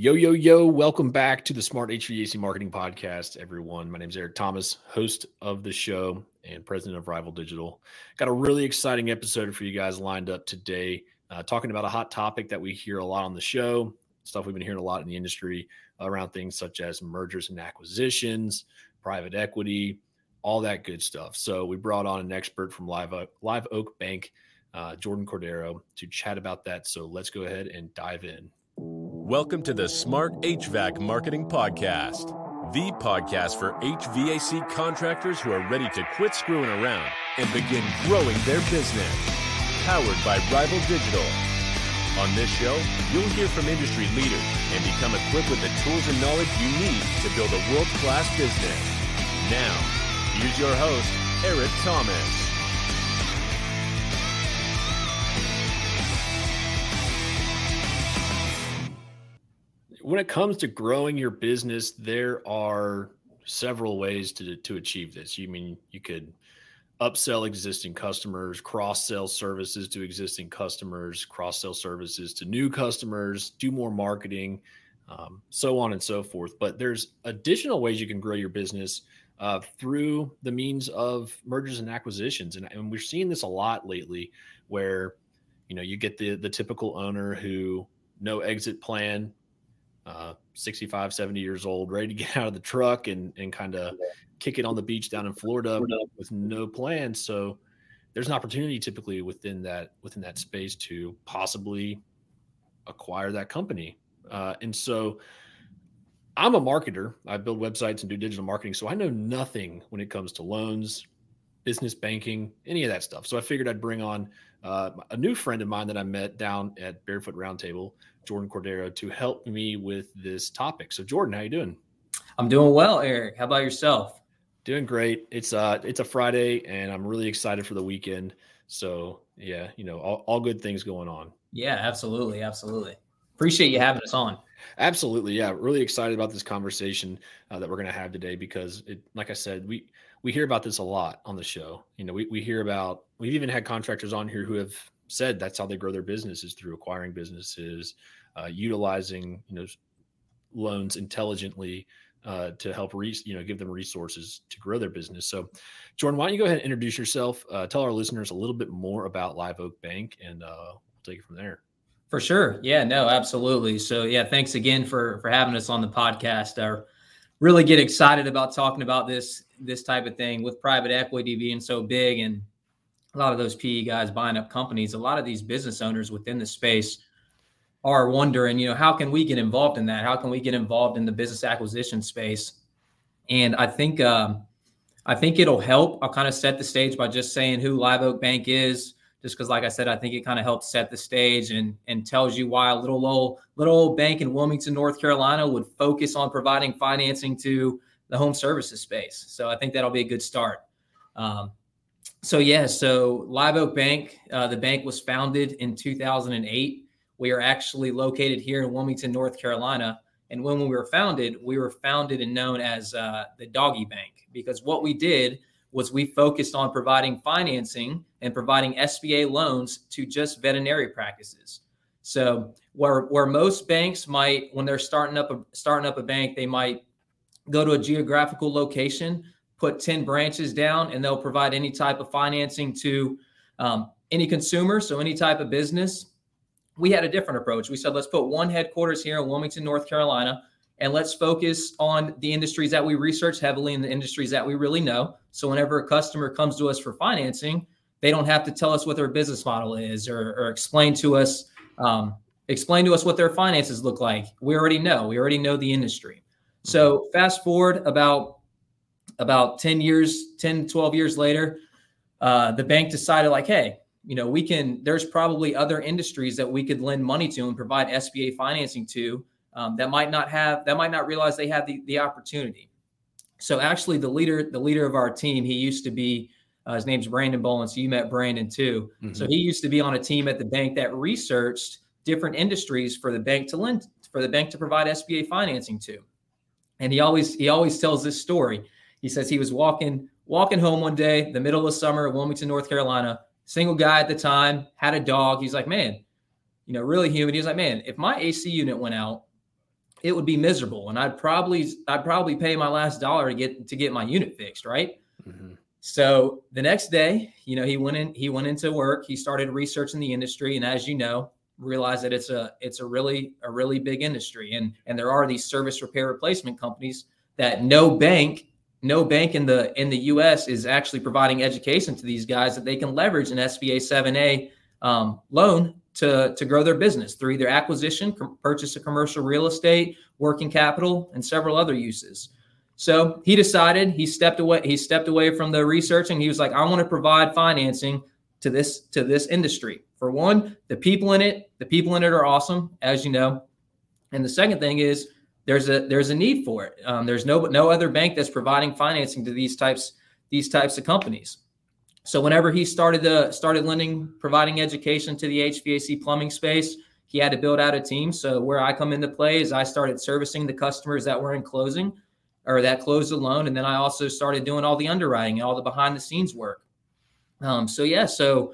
Yo, yo, yo, welcome back to the Smart HVAC Marketing Podcast, everyone. My name is Eric Thomas, host of the show and president of Rival Digital. Got a really exciting episode for you guys lined up today, uh, talking about a hot topic that we hear a lot on the show, stuff we've been hearing a lot in the industry around things such as mergers and acquisitions, private equity, all that good stuff. So we brought on an expert from Live Oak, Live Oak Bank, uh, Jordan Cordero, to chat about that. So let's go ahead and dive in. Welcome to the Smart HVAC Marketing Podcast, the podcast for HVAC contractors who are ready to quit screwing around and begin growing their business. Powered by Rival Digital. On this show, you'll hear from industry leaders and become equipped with the tools and knowledge you need to build a world class business. Now, here's your host, Eric Thomas. When it comes to growing your business, there are several ways to to achieve this. You mean you could upsell existing customers, cross sell services to existing customers, cross sell services to new customers, do more marketing, um, so on and so forth. But there's additional ways you can grow your business uh, through the means of mergers and acquisitions, and, and we're seeing this a lot lately, where you know you get the the typical owner who no exit plan uh, 65, 70 years old, ready to get out of the truck and, and kind of kick it on the beach down in Florida with no plans. So there's an opportunity typically within that within that space to possibly acquire that company. Uh, and so I'm a marketer. I build websites and do digital marketing. So I know nothing when it comes to loans, business banking, any of that stuff. So I figured I'd bring on uh, a new friend of mine that I met down at Barefoot Roundtable, Jordan Cordero, to help me with this topic. So, Jordan, how you doing? I'm doing well, Eric. How about yourself? Doing great. It's uh it's a Friday, and I'm really excited for the weekend. So, yeah, you know, all, all good things going on. Yeah, absolutely, absolutely. Appreciate you having us on. Absolutely, yeah. Really excited about this conversation uh, that we're going to have today because, it, like I said, we we hear about this a lot on the show. You know, we, we hear about, we've even had contractors on here who have said that's how they grow their businesses through acquiring businesses, uh, utilizing, you know, loans intelligently uh, to help, re- you know, give them resources to grow their business. So, Jordan, why don't you go ahead and introduce yourself? Uh, tell our listeners a little bit more about Live Oak Bank, and uh, we'll take it from there. For sure. Yeah. No. Absolutely. So, yeah. Thanks again for for having us on the podcast. I really get excited about talking about this this type of thing with private equity being so big and a lot of those PE guys buying up companies, a lot of these business owners within the space are wondering, you know, how can we get involved in that? How can we get involved in the business acquisition space? And I think um, I think it'll help. I'll kind of set the stage by just saying who Live Oak Bank is, just because, like I said, I think it kind of helps set the stage and and tells you why a little old little old bank in Wilmington, North Carolina, would focus on providing financing to the home services space. So I think that'll be a good start. Um, so yeah, so Live Oak Bank, uh, the bank was founded in 2008. We are actually located here in Wilmington, North Carolina. And when we were founded, we were founded and known as uh, the Doggy Bank because what we did was we focused on providing financing and providing SBA loans to just veterinary practices. So where where most banks might, when they're starting up a starting up a bank, they might go to a geographical location, put 10 branches down, and they'll provide any type of financing to um, any consumer, so any type of business. We had a different approach. We said, let's put one headquarters here in Wilmington, North Carolina, and let's focus on the industries that we research heavily and the industries that we really know. So whenever a customer comes to us for financing, they don't have to tell us what their business model is or, or explain to us um, explain to us what their finances look like. We already know. We already know the industry. So fast forward about about 10 years, 10, 12 years later, uh, the bank decided like, hey, you know, we can, there's probably other industries that we could lend money to and provide SBA financing to um, that might not have, that might not realize they have the, the opportunity. So actually the leader, the leader of our team, he used to be, uh, his name's Brandon Bolin. So you met Brandon too. Mm-hmm. So he used to be on a team at the bank that researched different industries for the bank to lend, for the bank to provide SBA financing to and he always he always tells this story. He says he was walking walking home one day, the middle of summer, Wilmington, North Carolina. Single guy at the time, had a dog. He's like, man, you know, really human. He's like, man, if my AC unit went out, it would be miserable, and I'd probably I'd probably pay my last dollar to get to get my unit fixed, right? Mm-hmm. So the next day, you know, he went in he went into work. He started researching the industry, and as you know, realized that it's a it's a really a really big industry, and and there are these service repair replacement companies that no bank no bank in the in the U.S. is actually providing education to these guys that they can leverage an SBA 7A um, loan to to grow their business through either acquisition, com- purchase of commercial real estate, working capital, and several other uses. So he decided he stepped away. He stepped away from the researching. He was like, I want to provide financing to this to this industry. For one, the people in it, the people in it are awesome, as you know. And the second thing is there's a there's a need for it. Um, there's no no other bank that's providing financing to these types these types of companies. So whenever he started the started lending, providing education to the HVAC plumbing space, he had to build out a team. So where I come into play is I started servicing the customers that were in closing or that closed the loan, and then I also started doing all the underwriting, and all the behind the scenes work. Um, so yeah, so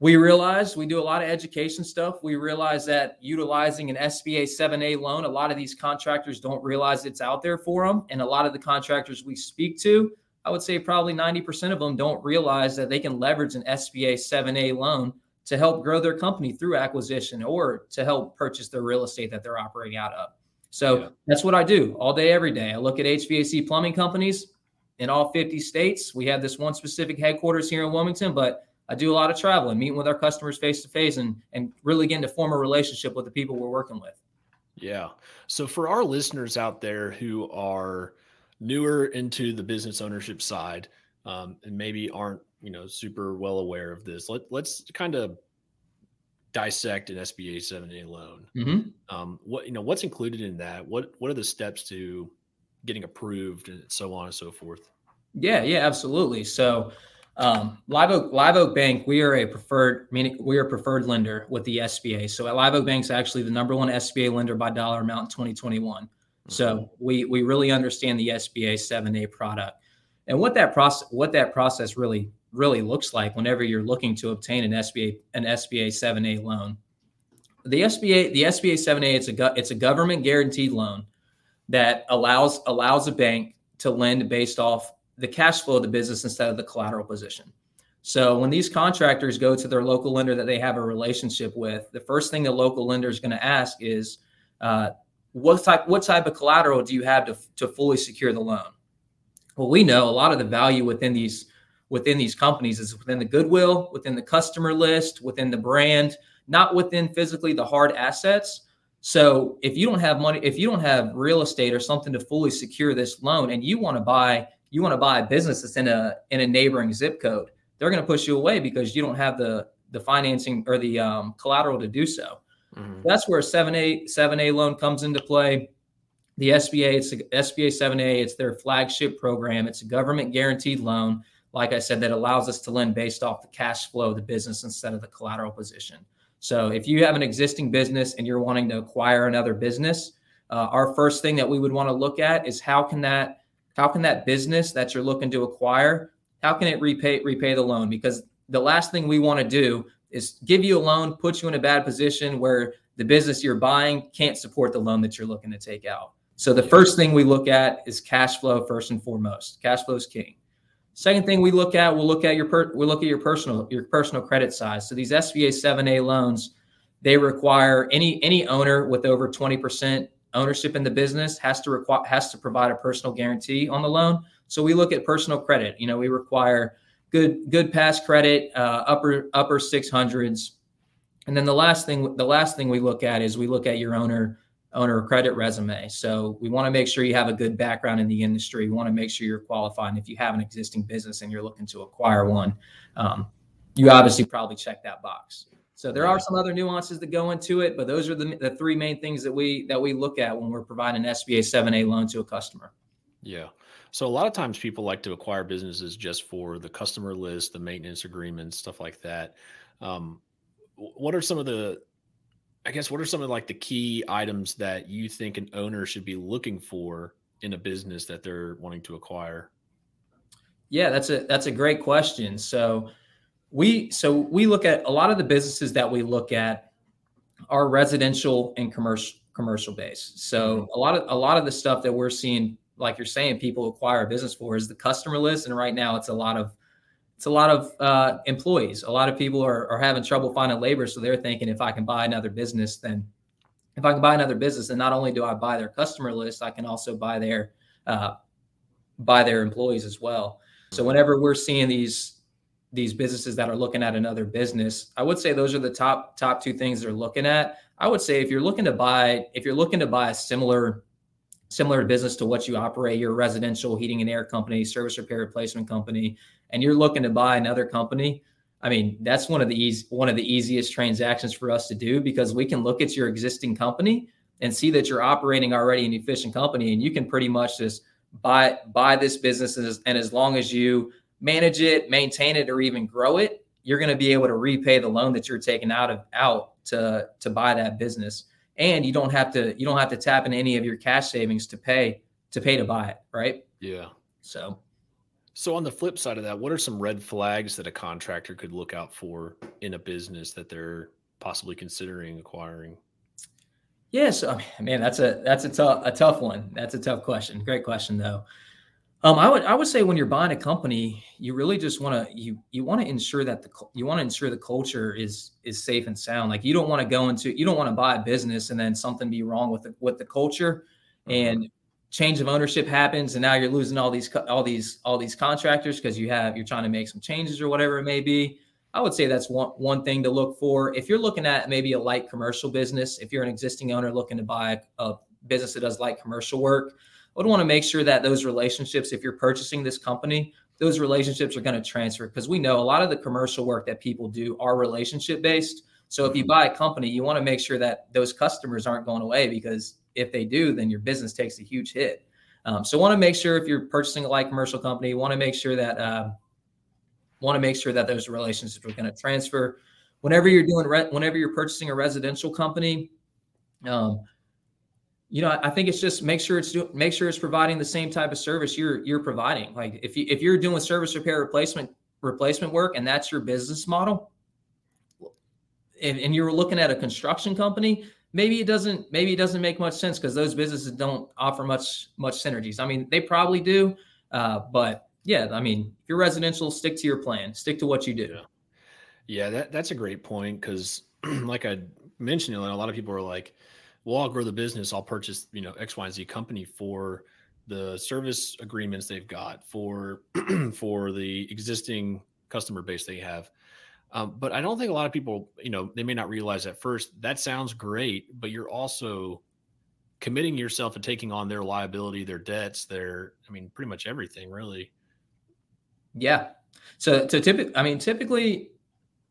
we realize we do a lot of education stuff. We realize that utilizing an SBA 7A loan, a lot of these contractors don't realize it's out there for them. And a lot of the contractors we speak to, I would say probably 90% of them don't realize that they can leverage an SBA 7A loan to help grow their company through acquisition or to help purchase their real estate that they're operating out of. So yeah. that's what I do all day, every day. I look at HVAC plumbing companies in all 50 states. We have this one specific headquarters here in Wilmington, but I do a lot of traveling, meeting with our customers face to face, and and really getting to form a relationship with the people we're working with. Yeah. So for our listeners out there who are newer into the business ownership side um, and maybe aren't you know super well aware of this, let let's kind of dissect an SBA 7A loan. Mm-hmm. Um, what you know, what's included in that? What what are the steps to getting approved and so on and so forth? Yeah, yeah, absolutely. So um, Live Oak Live Oak Bank, we are a preferred meaning we are a preferred lender with the SBA. So at Live Oak Bank is actually the number one SBA lender by dollar amount in 2021. So mm-hmm. we we really understand the SBA 7A product and what that process what that process really really looks like whenever you're looking to obtain an SBA an SBA 7A loan. The SBA the SBA 7A it's a it's a government guaranteed loan that allows allows a bank to lend based off the cash flow of the business instead of the collateral position. So when these contractors go to their local lender that they have a relationship with, the first thing the local lender is going to ask is, uh, what type what type of collateral do you have to, to fully secure the loan? Well, we know a lot of the value within these within these companies is within the goodwill, within the customer list, within the brand, not within physically the hard assets. So if you don't have money, if you don't have real estate or something to fully secure this loan, and you want to buy you want to buy a business that's in a in a neighboring zip code, they're going to push you away because you don't have the the financing or the um, collateral to do so. Mm-hmm. That's where 7A 7A loan comes into play. The SBA, it's a, SBA 7A, it's their flagship program. It's a government guaranteed loan, like I said, that allows us to lend based off the cash flow of the business instead of the collateral position. So if you have an existing business and you're wanting to acquire another business, uh, our first thing that we would want to look at is how can that how can that business that you're looking to acquire how can it repay repay the loan? Because the last thing we want to do is give you a loan put you in a bad position where the business you're buying can't support the loan that you're looking to take out. So the first thing we look at is cash flow first and foremost. Cash flow is king. Second thing we look at we'll look at your per, we'll look at your personal your personal credit size. So these sba 7a loans they require any any owner with over 20% ownership in the business has to require has to provide a personal guarantee on the loan. So we look at personal credit. You know, we require good good pass credit, uh, upper upper six hundreds, and then the last thing the last thing we look at is we look at your owner owner credit resume. So we want to make sure you have a good background in the industry. We want to make sure you're qualified. And if you have an existing business and you're looking to acquire one, um, you obviously probably check that box. So there are some other nuances that go into it, but those are the, the three main things that we that we look at when we're providing an SBA 7A loan to a customer. Yeah. So a lot of times people like to acquire businesses just for the customer list, the maintenance agreements, stuff like that. Um, what are some of the I guess what are some of like the key items that you think an owner should be looking for in a business that they're wanting to acquire? Yeah, that's a that's a great question. So we so we look at a lot of the businesses that we look at are residential and commercial commercial base. So mm-hmm. a lot of a lot of the stuff that we're seeing, like you're saying, people acquire a business for is the customer list, and right now it's a lot of it's a lot of uh, employees. A lot of people are, are having trouble finding labor, so they're thinking if I can buy another business, then if I can buy another business, then not only do I buy their customer list, I can also buy their uh, buy their employees as well. So whenever we're seeing these these businesses that are looking at another business, I would say those are the top top two things they're looking at. I would say if you're looking to buy if you're looking to buy a similar similar business to what you operate, your residential heating and air company, service repair replacement company, and you're looking to buy another company, I mean, that's one of the easy one of the easiest transactions for us to do because we can look at your existing company and see that you're operating already an efficient company and you can pretty much just buy buy this business and as long as you manage it, maintain it, or even grow it, you're going to be able to repay the loan that you're taking out of out to to buy that business. And you don't have to you don't have to tap in any of your cash savings to pay to pay to buy it, right? Yeah. So so on the flip side of that, what are some red flags that a contractor could look out for in a business that they're possibly considering acquiring? Yes, I mean, man, that's a that's a tough a tough one. That's a tough question. Great question though. Um, I would I would say when you're buying a company, you really just want to you you want to ensure that the you want to ensure the culture is is safe and sound. Like you don't want to go into you don't want to buy a business and then something be wrong with the with the culture, mm-hmm. and change of ownership happens, and now you're losing all these all these all these contractors because you have you're trying to make some changes or whatever it may be. I would say that's one one thing to look for. If you're looking at maybe a light commercial business, if you're an existing owner looking to buy a business that does light commercial work would want to make sure that those relationships, if you're purchasing this company, those relationships are going to transfer because we know a lot of the commercial work that people do are relationship based. So if you mm-hmm. buy a company, you want to make sure that those customers aren't going away because if they do, then your business takes a huge hit. Um, so want to make sure if you're purchasing a light commercial company, want to make sure that uh, want to make sure that those relationships are going to transfer. Whenever you're doing re- whenever you're purchasing a residential company, um, you know, I think it's just make sure it's do, make sure it's providing the same type of service you're you're providing. Like if you if you're doing service repair replacement replacement work and that's your business model, and, and you're looking at a construction company, maybe it doesn't maybe it doesn't make much sense because those businesses don't offer much much synergies. I mean, they probably do, uh, but yeah, I mean, if you're residential, stick to your plan, stick to what you do. Yeah, yeah that that's a great point because, like I mentioned, a lot of people are like well, I'll grow the business. I'll purchase, you know, X, Y, and Z company for the service agreements they've got for for the existing customer base they have. Um, but I don't think a lot of people, you know, they may not realize at first that sounds great, but you're also committing yourself to taking on their liability, their debts, their, I mean, pretty much everything, really. Yeah. So, so typically, I mean, typically,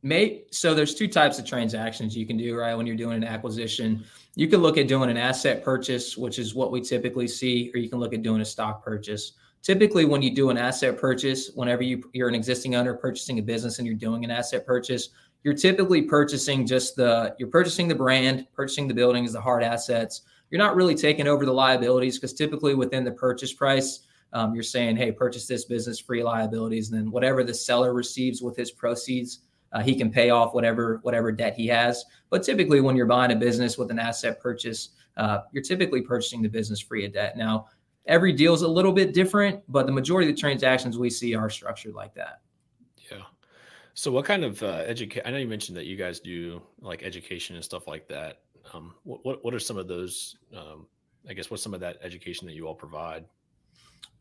may so there's two types of transactions you can do right when you're doing an acquisition you can look at doing an asset purchase, which is what we typically see, or you can look at doing a stock purchase. Typically, when you do an asset purchase, whenever you, you're an existing owner purchasing a business and you're doing an asset purchase, you're typically purchasing just the you're purchasing the brand, purchasing the buildings, the hard assets. You're not really taking over the liabilities because typically within the purchase price, um, you're saying, "Hey, purchase this business free liabilities," and then whatever the seller receives with his proceeds, uh, he can pay off whatever whatever debt he has. But typically, when you're buying a business with an asset purchase, uh, you're typically purchasing the business free of debt. Now, every deal is a little bit different, but the majority of the transactions we see are structured like that. Yeah. So, what kind of uh, education? I know you mentioned that you guys do like education and stuff like that. Um, what, what what are some of those? Um, I guess what's some of that education that you all provide?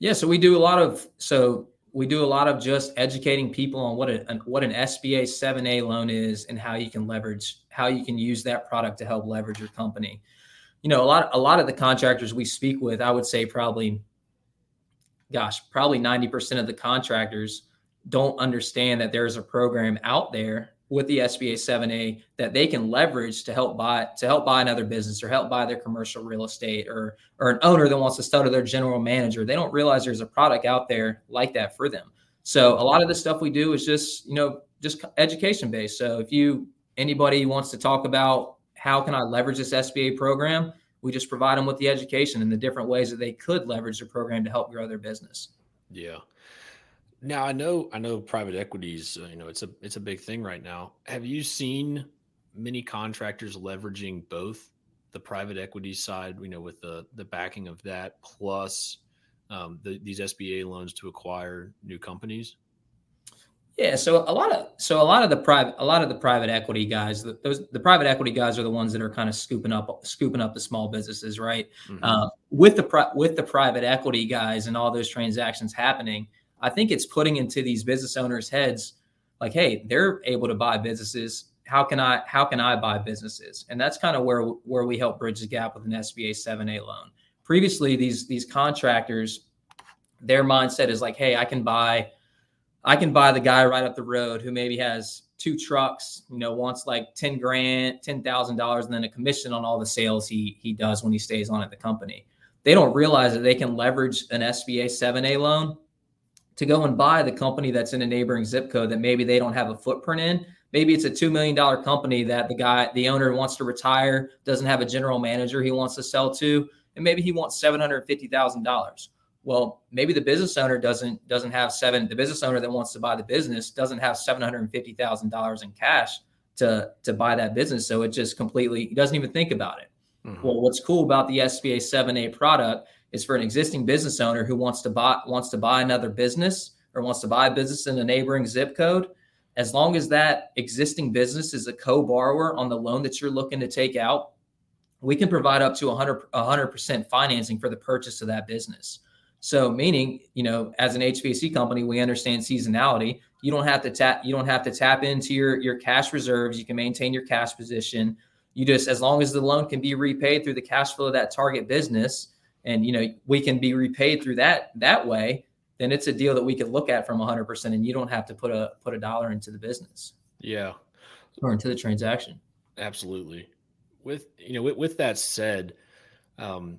Yeah, so we do a lot of so we do a lot of just educating people on what a, what an SBA 7A loan is and how you can leverage how you can use that product to help leverage your company. You know, a lot a lot of the contractors we speak with, I would say probably gosh, probably 90% of the contractors don't understand that there's a program out there with the SBA 7A that they can leverage to help buy to help buy another business or help buy their commercial real estate or or an owner that wants to study their general manager. They don't realize there's a product out there like that for them. So a lot of the stuff we do is just, you know, just education based. So if you anybody wants to talk about how can I leverage this SBA program, we just provide them with the education and the different ways that they could leverage the program to help grow their business. Yeah. Now I know I know private equities. Uh, you know, it's a it's a big thing right now. Have you seen many contractors leveraging both the private equity side, you know, with the the backing of that plus um, the, these SBA loans to acquire new companies? Yeah, so a lot of so a lot of the private a lot of the private equity guys, the, those the private equity guys are the ones that are kind of scooping up scooping up the small businesses, right? Mm-hmm. Uh, with the with the private equity guys and all those transactions happening, I think it's putting into these business owners' heads like, hey, they're able to buy businesses. How can I how can I buy businesses? And that's kind of where where we help bridge the gap with an SBA 7A loan. Previously, these these contractors, their mindset is like, hey, I can buy I can buy the guy right up the road who maybe has two trucks, you know, wants like 10 grand, $10,000 and then a commission on all the sales he he does when he stays on at the company. They don't realize that they can leverage an SBA 7A loan to go and buy the company that's in a neighboring zip code that maybe they don't have a footprint in. Maybe it's a $2 million company that the guy, the owner wants to retire, doesn't have a general manager he wants to sell to, and maybe he wants $750,000 well, maybe the business owner doesn't doesn't have seven. The business owner that wants to buy the business doesn't have seven hundred and fifty thousand dollars in cash to to buy that business. So it just completely he doesn't even think about it. Mm-hmm. Well, what's cool about the SBA seven A product is for an existing business owner who wants to buy wants to buy another business or wants to buy a business in a neighboring zip code. As long as that existing business is a co-borrower on the loan that you're looking to take out, we can provide up to 100 100% financing for the purchase of that business. So meaning, you know, as an HVAC company, we understand seasonality. You don't have to tap you don't have to tap into your your cash reserves. You can maintain your cash position. You just as long as the loan can be repaid through the cash flow of that target business and you know, we can be repaid through that that way, then it's a deal that we could look at from 100% and you don't have to put a put a dollar into the business. Yeah. Or into the transaction. Absolutely. With you know, with, with that said, um,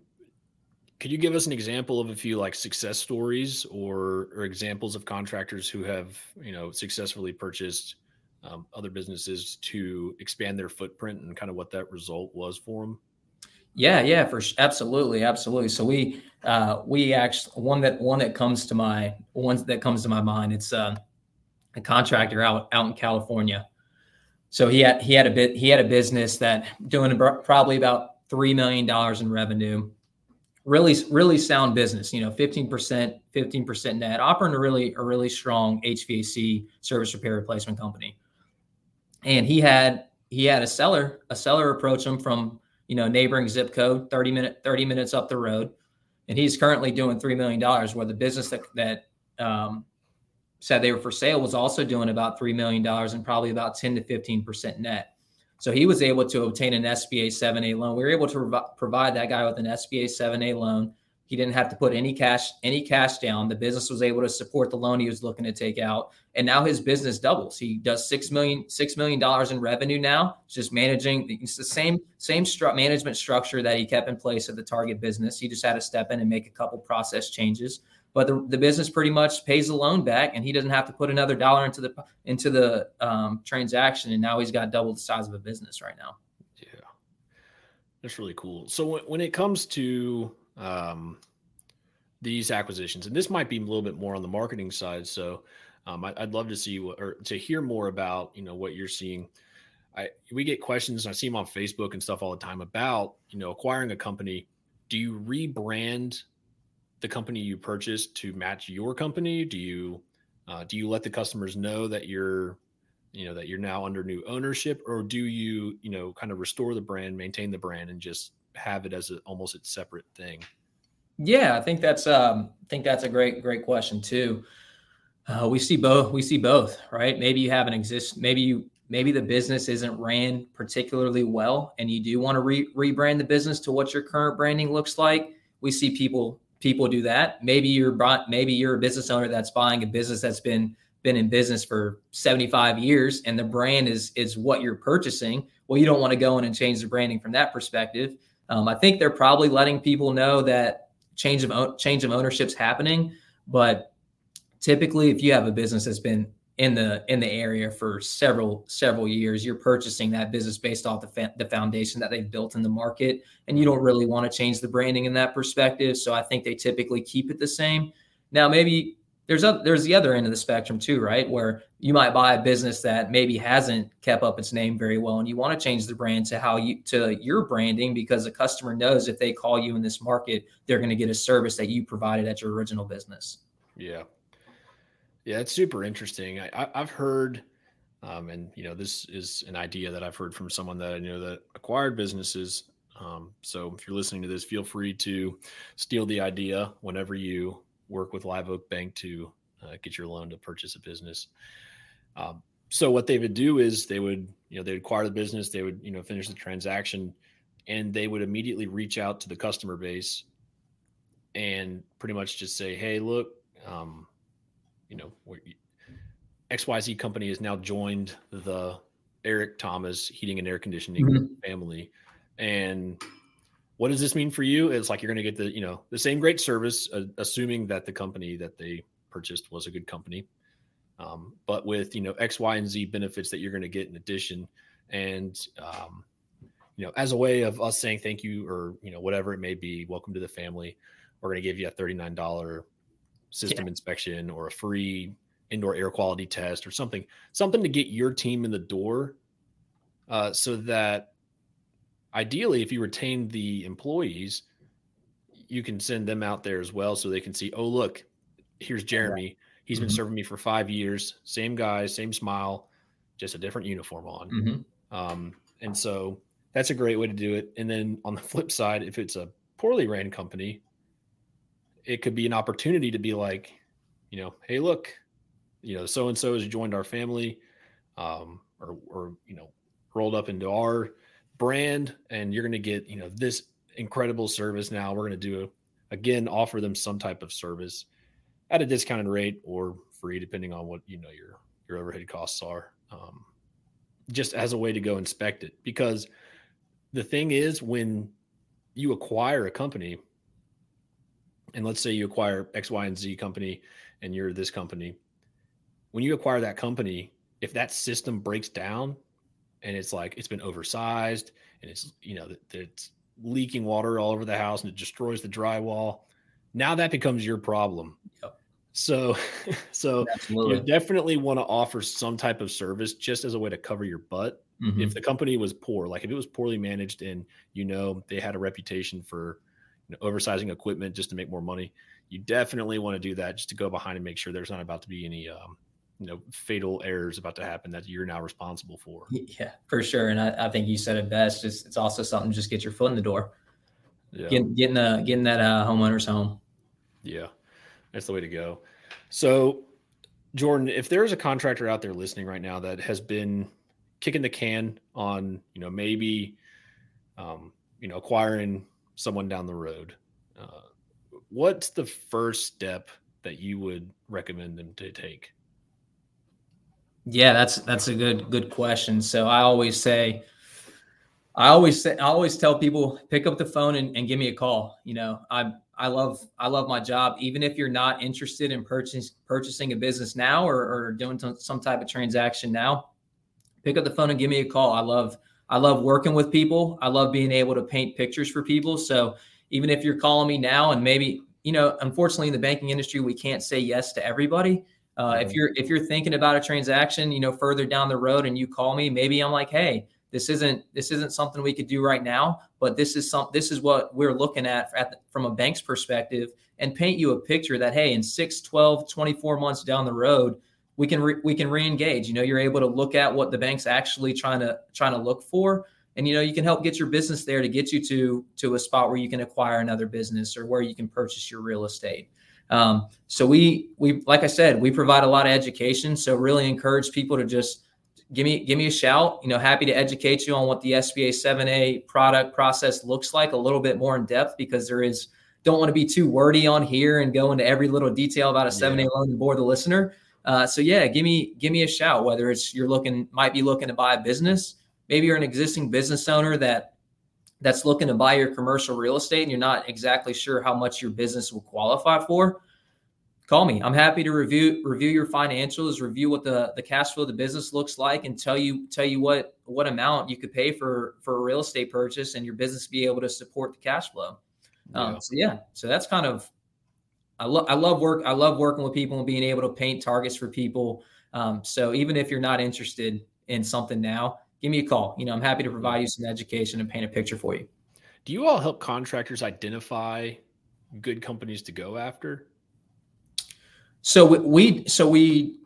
could you give us an example of a few like success stories or or examples of contractors who have you know successfully purchased um, other businesses to expand their footprint and kind of what that result was for them? Yeah, yeah, for absolutely, absolutely. So we uh, we actually one that one that comes to my one that comes to my mind. It's uh, a contractor out out in California. So he had he had a bit he had a business that doing probably about three million dollars in revenue really really sound business you know 15% 15% net operating a really a really strong hvac service repair replacement company and he had he had a seller a seller approach him from you know neighboring zip code 30 minute 30 minutes up the road and he's currently doing $3 million where the business that that um, said they were for sale was also doing about $3 million and probably about 10 to 15% net so he was able to obtain an SBA 7A loan. We were able to rev- provide that guy with an SBA 7A loan. He didn't have to put any cash any cash down. The business was able to support the loan he was looking to take out, and now his business doubles. He does six million six million dollars in revenue now. Just managing. It's the same same stru- management structure that he kept in place at the target business. He just had to step in and make a couple process changes but the, the business pretty much pays the loan back and he doesn't have to put another dollar into the into the um, transaction and now he's got double the size of a business right now yeah that's really cool so when it comes to um, these acquisitions and this might be a little bit more on the marketing side so um, I, would love to see what or to hear more about you know what you're seeing I, we get questions I see them on Facebook and stuff all the time about you know acquiring a company. Do you rebrand the company you purchased to match your company? Do you uh, do you let the customers know that you're you know that you're now under new ownership, or do you you know kind of restore the brand, maintain the brand, and just have it as a, almost its separate thing? Yeah, I think that's um, I think that's a great great question too. Uh, we see both. We see both, right? Maybe you have an exist. Maybe you maybe the business isn't ran particularly well, and you do want to re- rebrand the business to what your current branding looks like. We see people people do that. Maybe you're maybe you're a business owner that's buying a business that's been been in business for 75 years and the brand is is what you're purchasing. Well, you don't want to go in and change the branding from that perspective. Um, I think they're probably letting people know that change of change of ownership's happening, but typically if you have a business that's been in the in the area for several several years you're purchasing that business based off the, fa- the foundation that they've built in the market and you don't really want to change the branding in that perspective so i think they typically keep it the same. Now maybe there's a there's the other end of the spectrum too, right? Where you might buy a business that maybe hasn't kept up its name very well, and you want to change the brand to how you to your branding because the customer knows if they call you in this market, they're going to get a service that you provided at your original business. Yeah, yeah, it's super interesting. I, I have heard, um, and you know, this is an idea that I've heard from someone that I know that acquired businesses. Um, so if you're listening to this, feel free to steal the idea whenever you work with Live Oak Bank to uh, get your loan to purchase a business. Um, so what they would do is they would, you know, they'd acquire the business, they would, you know, finish the transaction, and they would immediately reach out to the customer base and pretty much just say, "Hey, look, um, you know, XYZ company has now joined the Eric Thomas Heating and Air Conditioning mm-hmm. family, and what does this mean for you? It's like you're going to get the you know the same great service, uh, assuming that the company that they purchased was a good company, um, but with you know X, Y, and Z benefits that you're going to get in addition, and um, you know as a way of us saying thank you or you know whatever it may be, welcome to the family. We're going to give you a thirty nine dollar system yeah. inspection or a free indoor air quality test or something, something to get your team in the door, uh, so that ideally, if you retain the employees, you can send them out there as well so they can see, oh, look, here's Jeremy. He's mm-hmm. been serving me for five years, same guy, same smile, just a different uniform on. Mm-hmm. Um, and so that's a great way to do it. And then on the flip side, if it's a poorly ran company, it could be an opportunity to be like, you know, hey, look, you know, so and so has joined our family, um, or or you know, rolled up into our brand and you're going to get, you know, this incredible service now. We're going to do again offer them some type of service at a discounted rate or free depending on what, you know, your your overhead costs are. Um, just as a way to go inspect it because the thing is when you acquire a company and let's say you acquire X, Y, and Z company and you're this company, when you acquire that company, if that system breaks down, and it's like it's been oversized and it's you know it's leaking water all over the house and it destroys the drywall now that becomes your problem yep. so so Absolutely. you definitely want to offer some type of service just as a way to cover your butt mm-hmm. if the company was poor like if it was poorly managed and you know they had a reputation for you know, oversizing equipment just to make more money you definitely want to do that just to go behind and make sure there's not about to be any um, you know fatal errors about to happen that you're now responsible for. Yeah for sure and i, I think you said it best just it's also something just get your foot in the door. Yeah. getting getting, uh, getting that uh, homeowner's home. Yeah that's the way to go. So jordan if there's a contractor out there listening right now that has been kicking the can on you know maybe um, you know acquiring someone down the road uh, what's the first step that you would recommend them to take yeah, that's that's a good good question. So I always say, I always say, I always tell people pick up the phone and, and give me a call. You know, I I love I love my job. Even if you're not interested in purchasing purchasing a business now or, or doing some type of transaction now, pick up the phone and give me a call. I love I love working with people. I love being able to paint pictures for people. So even if you're calling me now and maybe you know, unfortunately in the banking industry we can't say yes to everybody. Uh, if you're if you're thinking about a transaction, you know, further down the road, and you call me, maybe I'm like, hey, this isn't this isn't something we could do right now, but this is some this is what we're looking at, at the, from a bank's perspective, and paint you a picture that hey, in 6, 12, 24 months down the road, we can re, we can re-engage. You know, you're able to look at what the bank's actually trying to trying to look for, and you know, you can help get your business there to get you to to a spot where you can acquire another business or where you can purchase your real estate. Um, so we we like I said, we provide a lot of education. So really encourage people to just give me give me a shout. You know, happy to educate you on what the SBA 7A product process looks like a little bit more in depth because there is don't want to be too wordy on here and go into every little detail about a 7A loan and bore the listener. Uh, so yeah, give me give me a shout. Whether it's you're looking might be looking to buy a business, maybe you're an existing business owner that that's looking to buy your commercial real estate and you're not exactly sure how much your business will qualify for, call me. I'm happy to review review your financials, review what the the cash flow of the business looks like, and tell you tell you what what amount you could pay for for a real estate purchase and your business be able to support the cash flow. Um, yeah. Um, so yeah, so that's kind of I love I love work. I love working with people and being able to paint targets for people. Um, so even if you're not interested in something now, give me a call. You know, I'm happy to provide you some education and paint a picture for you. Do you all help contractors identify good companies to go after? So we, we so we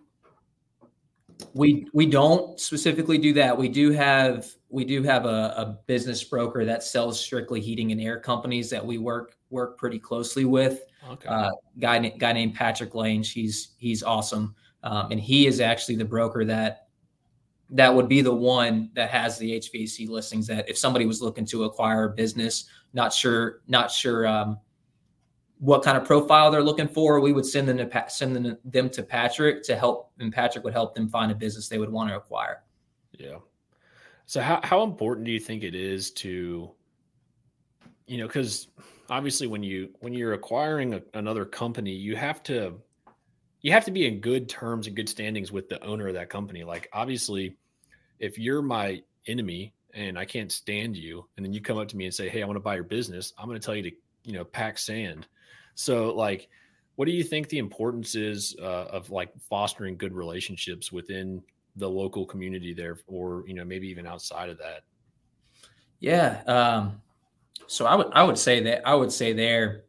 we we don't specifically do that. We do have we do have a, a, business broker that sells strictly heating and air companies that we work work pretty closely with. Okay. Uh, guy guy named Patrick Lane. He's he's awesome, um, and he is actually the broker that that would be the one that has the HVAC listings. That if somebody was looking to acquire a business, not sure not sure um, what kind of profile they're looking for, we would send them to send them, them to Patrick to help, and Patrick would help them find a business they would want to acquire. Yeah. So how how important do you think it is to, you know, because obviously when you when you're acquiring a, another company, you have to you have to be in good terms and good standings with the owner of that company. Like obviously, if you're my enemy and I can't stand you, and then you come up to me and say, "Hey, I want to buy your business," I'm going to tell you to you know pack sand so, like, what do you think the importance is uh, of like fostering good relationships within the local community there, or you know, maybe even outside of that? Yeah. Um, so I would I would say that I would say there,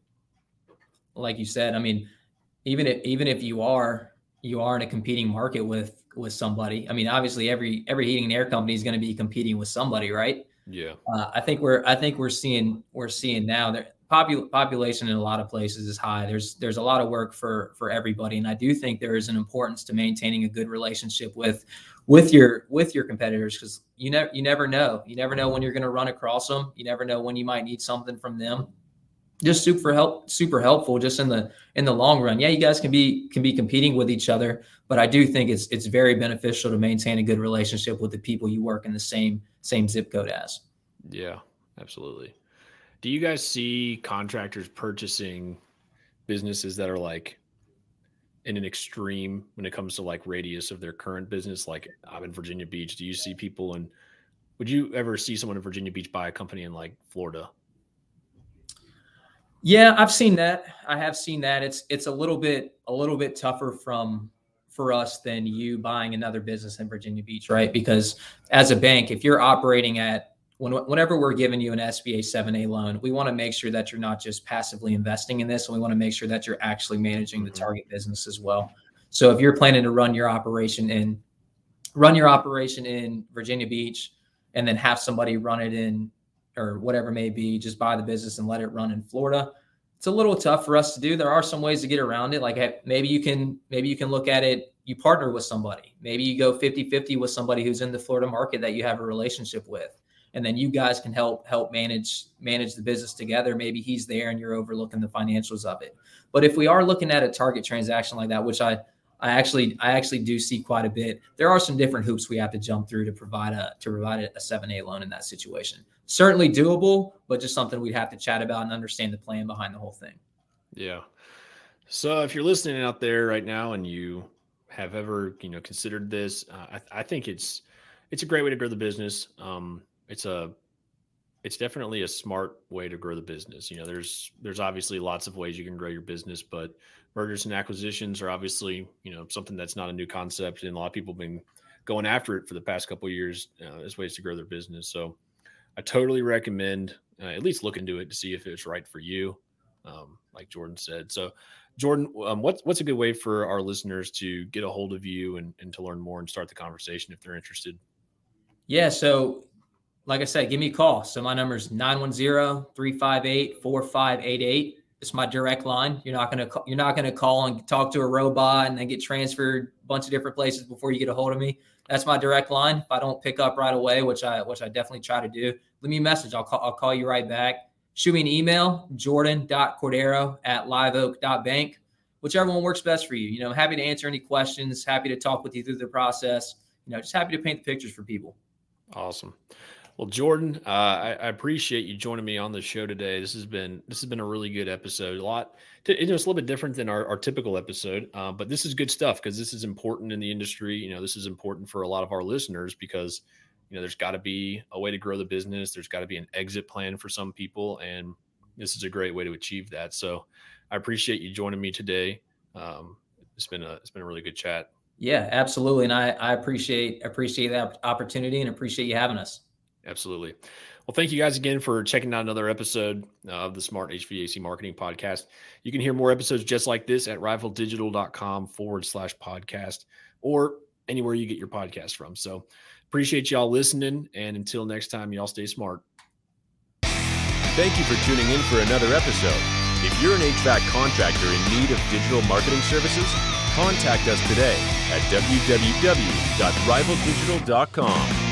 like you said, I mean, even if even if you are you are in a competing market with with somebody. I mean, obviously every every heating and air company is going to be competing with somebody, right? Yeah. Uh, I think we're I think we're seeing we're seeing now that popul- population in a lot of places is high. There's there's a lot of work for for everybody, and I do think there is an importance to maintaining a good relationship with with your with your competitors because you never you never know you never know when you're going to run across them. You never know when you might need something from them. Just super help super helpful just in the in the long run. Yeah, you guys can be can be competing with each other, but I do think it's it's very beneficial to maintain a good relationship with the people you work in the same same zip code as. Yeah, absolutely. Do you guys see contractors purchasing businesses that are like in an extreme when it comes to like radius of their current business? Like I'm in Virginia Beach. Do you see people and would you ever see someone in Virginia Beach buy a company in like Florida? Yeah, I've seen that. I have seen that. It's it's a little bit a little bit tougher from for us than you buying another business in Virginia Beach, right? Because as a bank, if you're operating at when, whenever we're giving you an SBA 7A loan, we want to make sure that you're not just passively investing in this, and we want to make sure that you're actually managing the mm-hmm. target business as well. So if you're planning to run your operation in run your operation in Virginia Beach and then have somebody run it in or whatever may be, just buy the business and let it run in Florida. It's a little tough for us to do. There are some ways to get around it. Like maybe you can maybe you can look at it you partner with somebody. Maybe you go 50-50 with somebody who's in the Florida market that you have a relationship with and then you guys can help help manage manage the business together maybe he's there and you're overlooking the financials of it but if we are looking at a target transaction like that which i i actually i actually do see quite a bit. There are some different hoops we have to jump through to provide a to provide a 7a loan in that situation. Certainly doable but just something we'd have to chat about and understand the plan behind the whole thing. Yeah. So if you're listening out there right now and you have ever you know considered this uh, I, I think it's it's a great way to grow the business. Um, it's a it's definitely a smart way to grow the business. You know, there's there's obviously lots of ways you can grow your business, but mergers and acquisitions are obviously you know something that's not a new concept, and a lot of people have been going after it for the past couple years uh, as ways to grow their business. So, I totally recommend uh, at least look into it to see if it's right for you, um, like Jordan said. So, Jordan, um, what's what's a good way for our listeners to get a hold of you and, and to learn more and start the conversation if they're interested? Yeah, so like I said, give me a call. So my number is 910-358-4588. It's my direct line. You're not gonna you're not gonna call and talk to a robot and then get transferred a bunch of different places before you get a hold of me. That's my direct line. If I don't pick up right away, which I which I definitely try to do, leave me a message. I'll call I'll call you right back. Shoot me an email, jordan.cordero at liveoak.bank. Whichever one works best for you. You know, happy to answer any questions, happy to talk with you through the process. You know, just happy to paint the pictures for people. Awesome. Well, Jordan, uh, I, I, appreciate you joining me on the show today. This has been this has been a really good episode. A lot, to, it's a little bit different than our, our typical episode, uh, but this is good stuff because this is important in the industry. You know, this is important for a lot of our listeners because you know there's got to be a way to grow the business. There's got to be an exit plan for some people, and this is a great way to achieve that. So, I appreciate you joining me today. Um, it's been a it's been a really good chat. Yeah, absolutely, and I I appreciate appreciate that opportunity and appreciate you having us. Absolutely. Well, thank you guys again for checking out another episode of the Smart HVAC Marketing Podcast. You can hear more episodes just like this at rivaldigital.com forward slash podcast or anywhere you get your podcast from. So appreciate y'all listening. And until next time, y'all stay smart. Thank you for tuning in for another episode. If you're an HVAC contractor in need of digital marketing services, contact us today at www.rivaldigital.com.